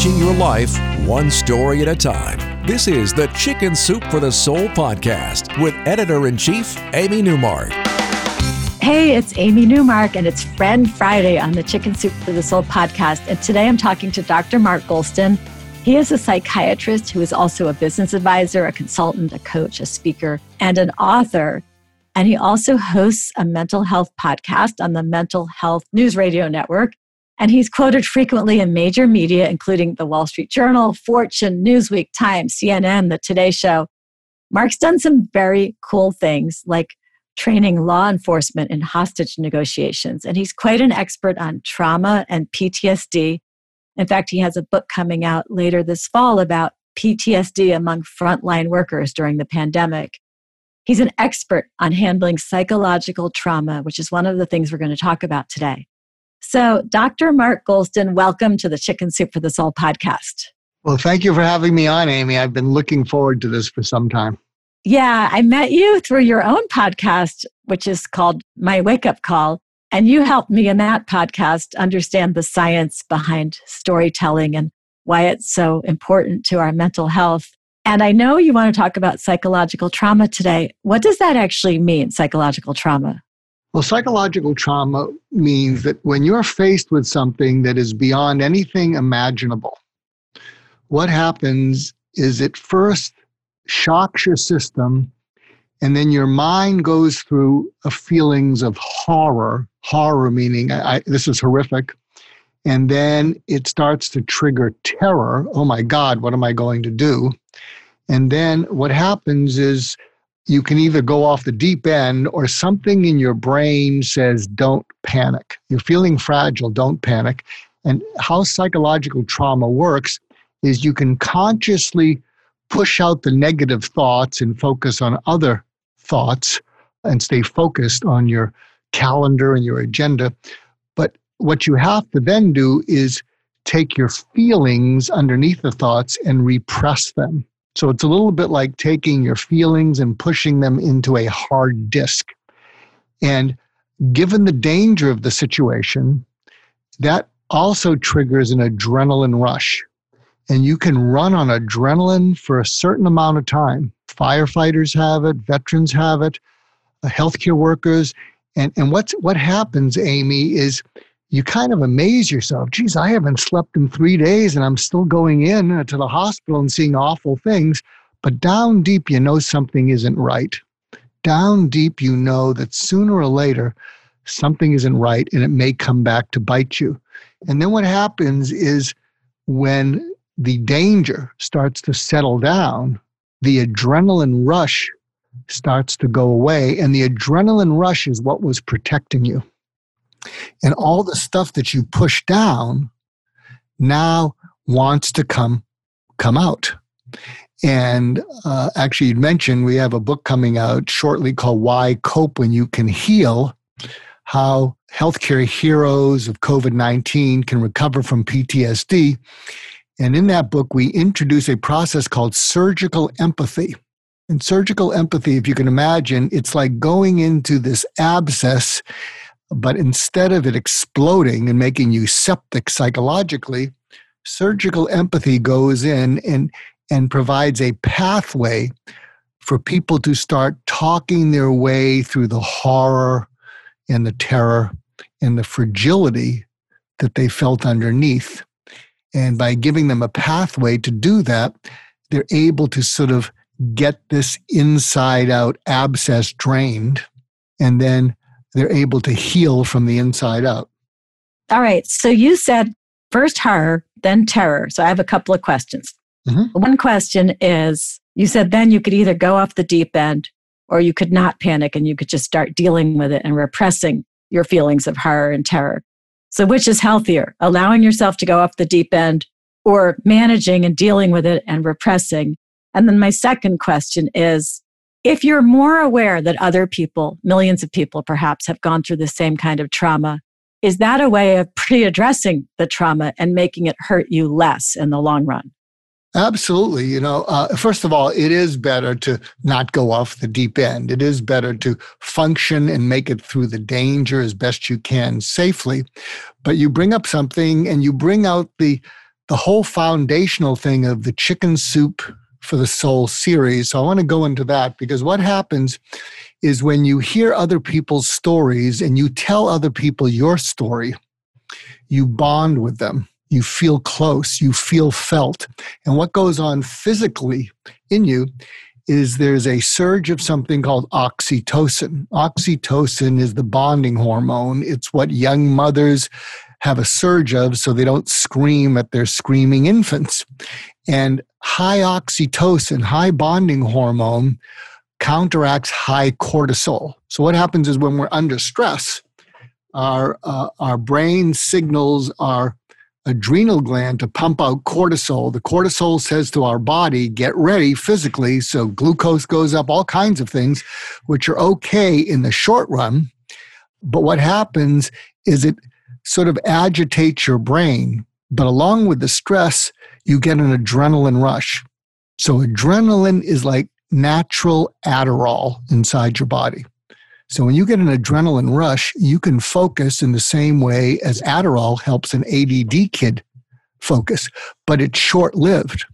changing your life one story at a time. This is the Chicken Soup for the Soul podcast with editor in chief, Amy Newmark. Hey, it's Amy Newmark, and it's Friend Friday on the Chicken Soup for the Soul podcast. And today I'm talking to Dr. Mark Goulston. He is a psychiatrist who is also a business advisor, a consultant, a coach, a speaker, and an author. And he also hosts a mental health podcast on the Mental Health News Radio Network. And he's quoted frequently in major media, including the Wall Street Journal, Fortune, Newsweek, Time, CNN, The Today Show. Mark's done some very cool things like training law enforcement in hostage negotiations. And he's quite an expert on trauma and PTSD. In fact, he has a book coming out later this fall about PTSD among frontline workers during the pandemic. He's an expert on handling psychological trauma, which is one of the things we're going to talk about today. So, Dr. Mark Goulston, welcome to the Chicken Soup for the Soul podcast. Well, thank you for having me on, Amy. I've been looking forward to this for some time. Yeah, I met you through your own podcast, which is called My Wake Up Call. And you helped me in that podcast understand the science behind storytelling and why it's so important to our mental health. And I know you want to talk about psychological trauma today. What does that actually mean, psychological trauma? Well, psychological trauma means that when you're faced with something that is beyond anything imaginable, what happens is it first shocks your system, and then your mind goes through a feelings of horror. Horror meaning I, this is horrific, and then it starts to trigger terror. Oh my God, what am I going to do? And then what happens is you can either go off the deep end or something in your brain says, don't panic. You're feeling fragile, don't panic. And how psychological trauma works is you can consciously push out the negative thoughts and focus on other thoughts and stay focused on your calendar and your agenda. But what you have to then do is take your feelings underneath the thoughts and repress them. So it's a little bit like taking your feelings and pushing them into a hard disk. And given the danger of the situation, that also triggers an adrenaline rush. And you can run on adrenaline for a certain amount of time. Firefighters have it, veterans have it, uh, healthcare workers. And, and what's, what happens, Amy, is you kind of amaze yourself. Geez, I haven't slept in three days and I'm still going in uh, to the hospital and seeing awful things. But down deep, you know something isn't right. Down deep, you know that sooner or later, something isn't right and it may come back to bite you. And then what happens is when the danger starts to settle down, the adrenaline rush starts to go away. And the adrenaline rush is what was protecting you. And all the stuff that you push down now wants to come come out. And uh, actually, you'd mentioned we have a book coming out shortly called Why Cope When You Can Heal How Healthcare Heroes of COVID 19 Can Recover from PTSD. And in that book, we introduce a process called surgical empathy. And surgical empathy, if you can imagine, it's like going into this abscess but instead of it exploding and making you septic psychologically, surgical empathy goes in and, and provides a pathway for people to start talking their way through the horror and the terror and the fragility that they felt underneath. And by giving them a pathway to do that, they're able to sort of get this inside out abscess drained and then they're able to heal from the inside out. All right. So you said first horror, then terror. So I have a couple of questions. Mm-hmm. One question is you said then you could either go off the deep end or you could not panic and you could just start dealing with it and repressing your feelings of horror and terror. So, which is healthier, allowing yourself to go off the deep end or managing and dealing with it and repressing? And then my second question is if you're more aware that other people, millions of people perhaps, have gone through the same kind of trauma, is that a way of pre addressing the trauma and making it hurt you less in the long run? Absolutely. You know, uh, first of all, it is better to not go off the deep end. It is better to function and make it through the danger as best you can safely. But you bring up something and you bring out the the whole foundational thing of the chicken soup for the soul series. So I want to go into that because what happens is when you hear other people's stories and you tell other people your story, you bond with them. You feel close, you feel felt. And what goes on physically in you is there's a surge of something called oxytocin. Oxytocin is the bonding hormone. It's what young mothers have a surge of so they don't scream at their screaming infants. And high oxytocin, high bonding hormone, counteracts high cortisol. So what happens is when we're under stress, our uh, our brain signals our adrenal gland to pump out cortisol. The cortisol says to our body, get ready physically. So glucose goes up, all kinds of things, which are okay in the short run. But what happens is it sort of agitates your brain. But along with the stress, you get an adrenaline rush. So adrenaline is like natural Adderall inside your body. So when you get an adrenaline rush, you can focus in the same way as Adderall helps an ADD kid focus, but it's short lived.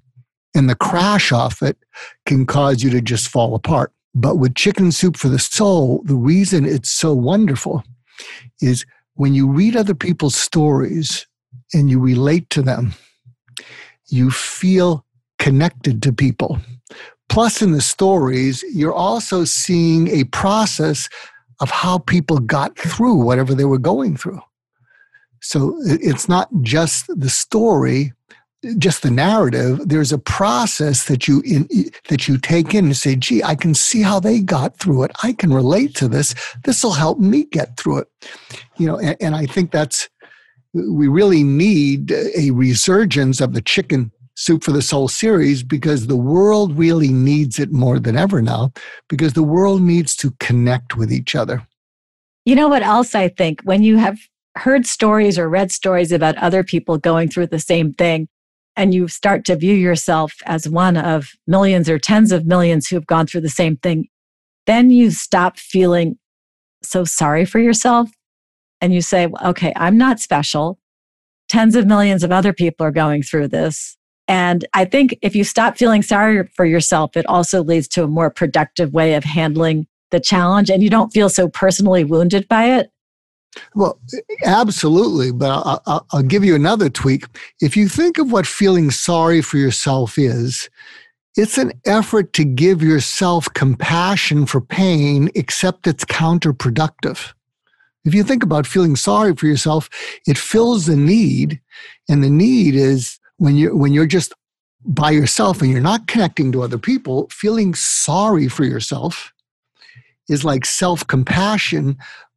And the crash off it can cause you to just fall apart. But with Chicken Soup for the Soul, the reason it's so wonderful is when you read other people's stories and you relate to them, you feel connected to people. Plus, in the stories, you're also seeing a process of how people got through whatever they were going through. So it's not just the story, just the narrative. There's a process that you in, that you take in and say, "Gee, I can see how they got through it. I can relate to this. This will help me get through it." You know, and, and I think that's we really need a resurgence of the chicken Soup for the Soul series because the world really needs it more than ever now because the world needs to connect with each other. You know what else I think? When you have heard stories or read stories about other people going through the same thing, and you start to view yourself as one of millions or tens of millions who have gone through the same thing, then you stop feeling so sorry for yourself and you say, okay, I'm not special. Tens of millions of other people are going through this. And I think if you stop feeling sorry for yourself, it also leads to a more productive way of handling the challenge and you don't feel so personally wounded by it. Well, absolutely. But I'll, I'll, give you another tweak. If you think of what feeling sorry for yourself is, it's an effort to give yourself compassion for pain, except it's counterproductive. If you think about feeling sorry for yourself, it fills the need, and the need is when you when you're just by yourself and you're not connecting to other people, feeling sorry for yourself is like self-compassion,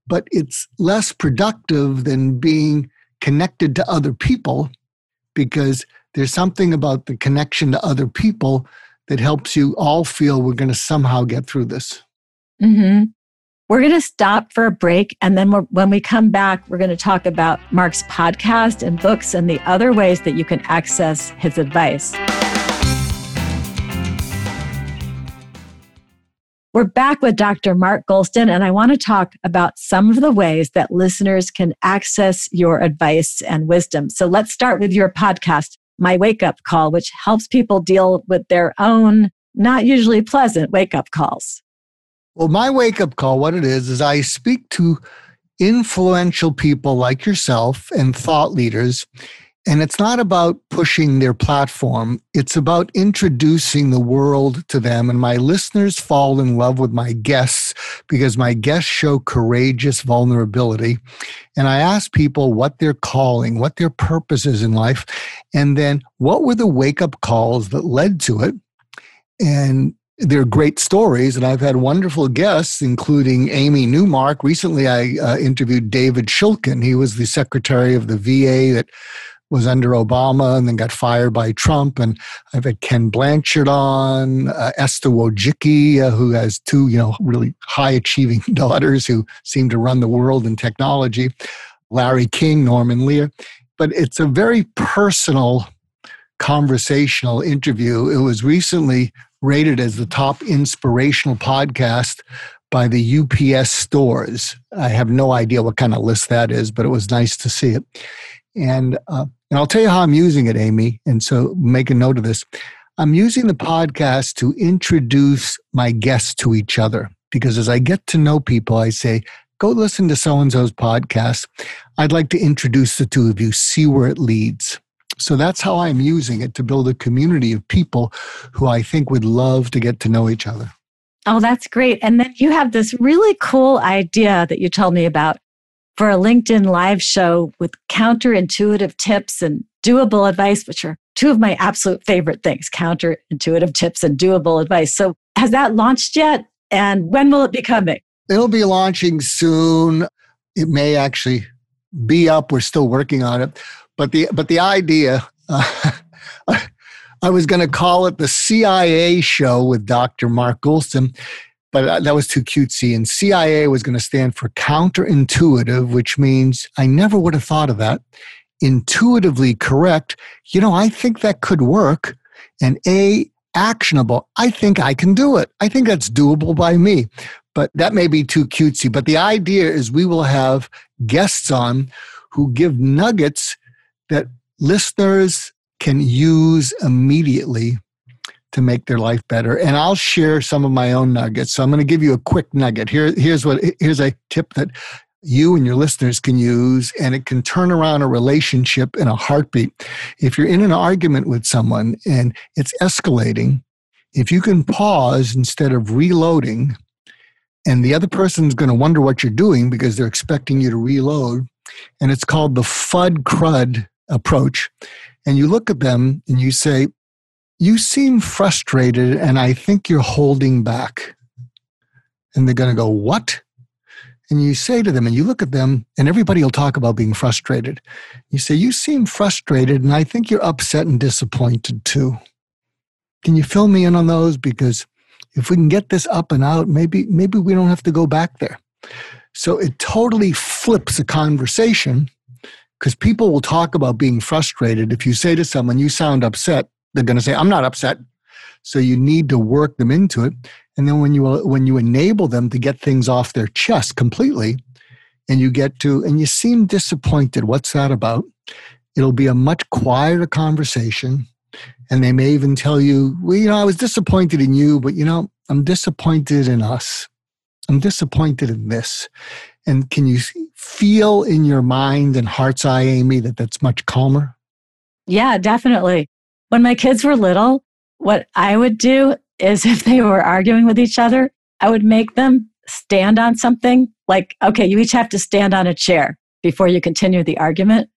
but it's less productive than being connected to other people because there's something about the connection to other people that helps you all feel we're going to somehow get through this. Mm-hmm. We're going to stop for a break. And then when we come back, we're going to talk about Mark's podcast and books and the other ways that you can access his advice. We're back with Dr. Mark Goulston, and I want to talk about some of the ways that listeners can access your advice and wisdom. So let's start with your podcast, My Wake Up Call, which helps people deal with their own not usually pleasant wake up calls. Well, my wake up call, what it is, is I speak to influential people like yourself and thought leaders. And it's not about pushing their platform, it's about introducing the world to them. And my listeners fall in love with my guests because my guests show courageous vulnerability. And I ask people what they're calling, what their purpose is in life, and then what were the wake up calls that led to it. And they're great stories, and I've had wonderful guests, including Amy Newmark. Recently, I uh, interviewed David Shulkin. He was the secretary of the VA that was under Obama and then got fired by Trump. And I've had Ken Blanchard on, uh, Esther Wojcicki, uh, who has two, you know, really high achieving daughters who seem to run the world in technology. Larry King, Norman Lear. But it's a very personal conversational interview. It was recently rated as the top inspirational podcast by the UPS stores. I have no idea what kind of list that is, but it was nice to see it. And uh, And I'll tell you how I'm using it, Amy. And so make a note of this. I'm using the podcast to introduce my guests to each other because as I get to know people, I say, go listen to so and so's podcast. I'd like to introduce the two of you, see where it leads. So that's how I'm using it to build a community of people who I think would love to get to know each other. Oh, that's great. And then you have this really cool idea that you told me about for a LinkedIn live show with counterintuitive tips and doable advice, which are two of my absolute favorite things counterintuitive tips and doable advice. So, has that launched yet? And when will it be coming? It'll be launching soon. It may actually be up. We're still working on it. But the but the idea, uh, I was going to call it the CIA show with Dr. Mark Goulston, but uh, that was too cutesy. And CIA was going to stand for counterintuitive, which means I never would have thought of that. Intuitively correct. You know, I think that could work. And A, actionable. I think I can do it. I think that's doable by me. But that may be too cutesy. But the idea is we will have guests on who give nuggets that listeners can use immediately to make their life better. And I'll share some of my own nuggets. So I'm going to give you a quick nugget. Here, here's what here's a tip that you and your listeners can use, and it can turn around a relationship in a heartbeat. If you're in an argument with someone and it's escalating, if you can pause instead of reloading, and the other person's going to wonder what you're doing because they're expecting you to reload, and it's called the FUD CRUD approach. And you look at them and you say, You seem frustrated, and I think you're holding back. And they're going to go, What? And you say to them, and you look at them, and everybody will talk about being frustrated. You say, You seem frustrated, and I think you're upset and disappointed too. Can you fill me in on those? Because if we can get this up and out, maybe, maybe we don't have to go back there. So it totally flips a conversation because people will talk about being frustrated. If you say to someone, you sound upset, they're going to say, I'm not upset. So you need to work them into it. And then when you, when you enable them to get things off their chest completely, and you get to, and you seem disappointed, what's that about? It'll be a much quieter conversation. And they may even tell you, well, you know, I was disappointed in you, but you know, I'm disappointed in us. I'm disappointed in this. And can you feel in your mind and heart's eye, Amy, that that's much calmer? Yeah, definitely. When my kids were little, what I would do is if they were arguing with each other, I would make them stand on something like, okay, you each have to stand on a chair before you continue the argument.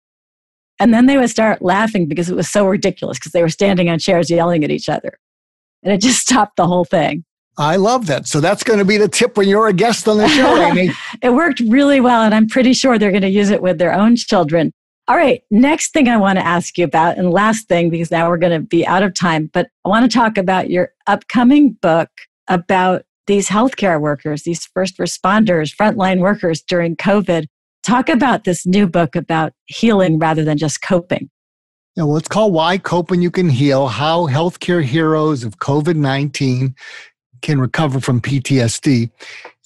And then they would start laughing because it was so ridiculous because they were standing on chairs yelling at each other. And it just stopped the whole thing. I love that. So that's going to be the tip when you're a guest on the show, Amy. it worked really well, and I'm pretty sure they're going to use it with their own children. All right, next thing I want to ask you about, and last thing, because now we're going to be out of time, but I want to talk about your upcoming book about these healthcare workers, these first responders, frontline workers during COVID. Talk about this new book about healing rather than just coping. Yeah, well, it's called Why Cope When You Can Heal How Healthcare Heroes of COVID 19 can recover from PTSD.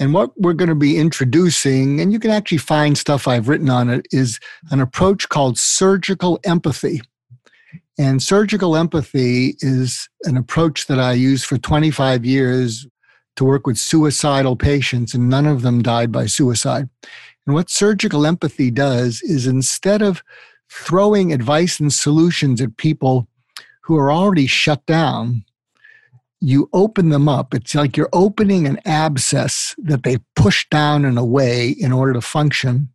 And what we're going to be introducing, and you can actually find stuff I've written on it, is an approach called surgical empathy. And surgical empathy is an approach that I used for 25 years to work with suicidal patients, and none of them died by suicide. And what surgical empathy does is instead of throwing advice and solutions at people who are already shut down, you open them up. It's like you're opening an abscess that they push down in a way in order to function.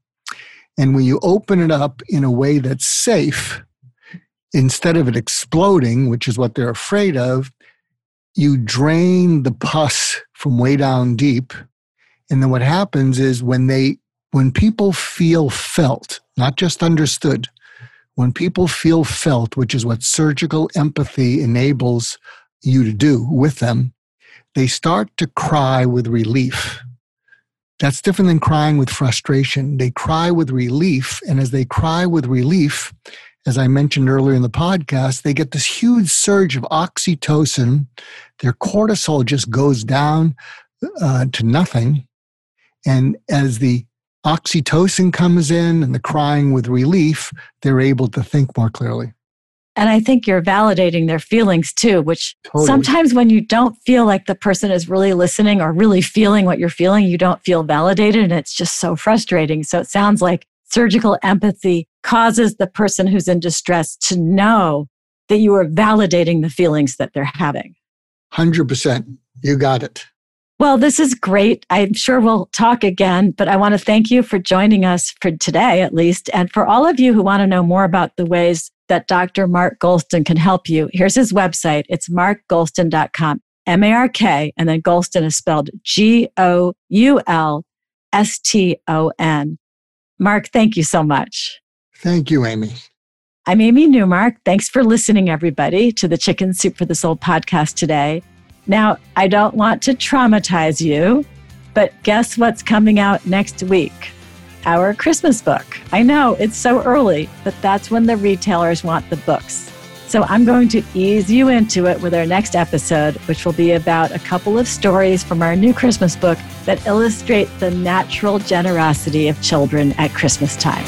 And when you open it up in a way that's safe, instead of it exploding, which is what they're afraid of, you drain the pus from way down deep. And then what happens is when they when people feel felt, not just understood, when people feel felt, which is what surgical empathy enables you to do with them, they start to cry with relief. That's different than crying with frustration. They cry with relief. And as they cry with relief, as I mentioned earlier in the podcast, they get this huge surge of oxytocin. Their cortisol just goes down uh, to nothing. And as the oxytocin comes in and the crying with relief, they're able to think more clearly. And I think you're validating their feelings too, which Totally. sometimes when you don't feel like the person is really listening or really feeling what you're feeling, you don't feel validated. And it's just so frustrating. So it sounds like surgical empathy causes the person who's in distress to know that you are validating the feelings that they're having. 100%. You got it. Well, this is great. I'm sure we'll talk again, but I want to thank you for joining us for today, at least. And for all of you who want to know more about the ways that Dr. Mark Goulston can help you, here's his website. It's markgoulston.com, M A R K, and then Goulston is spelled G O U L S T O N. Mark, thank you so much. Thank you, Amy. I'm Amy Newmark. Thanks for listening, everybody, to the Chicken Soup for the Soul podcast today. Now, I don't want to traumatize you, but guess what's coming out next week? Our Christmas book. I know it's so early, but that's when the retailers want the books. So I'm going to ease you into it with our next episode, which will be about a couple of stories from our new Christmas book that illustrate the natural generosity of children at Christmas time.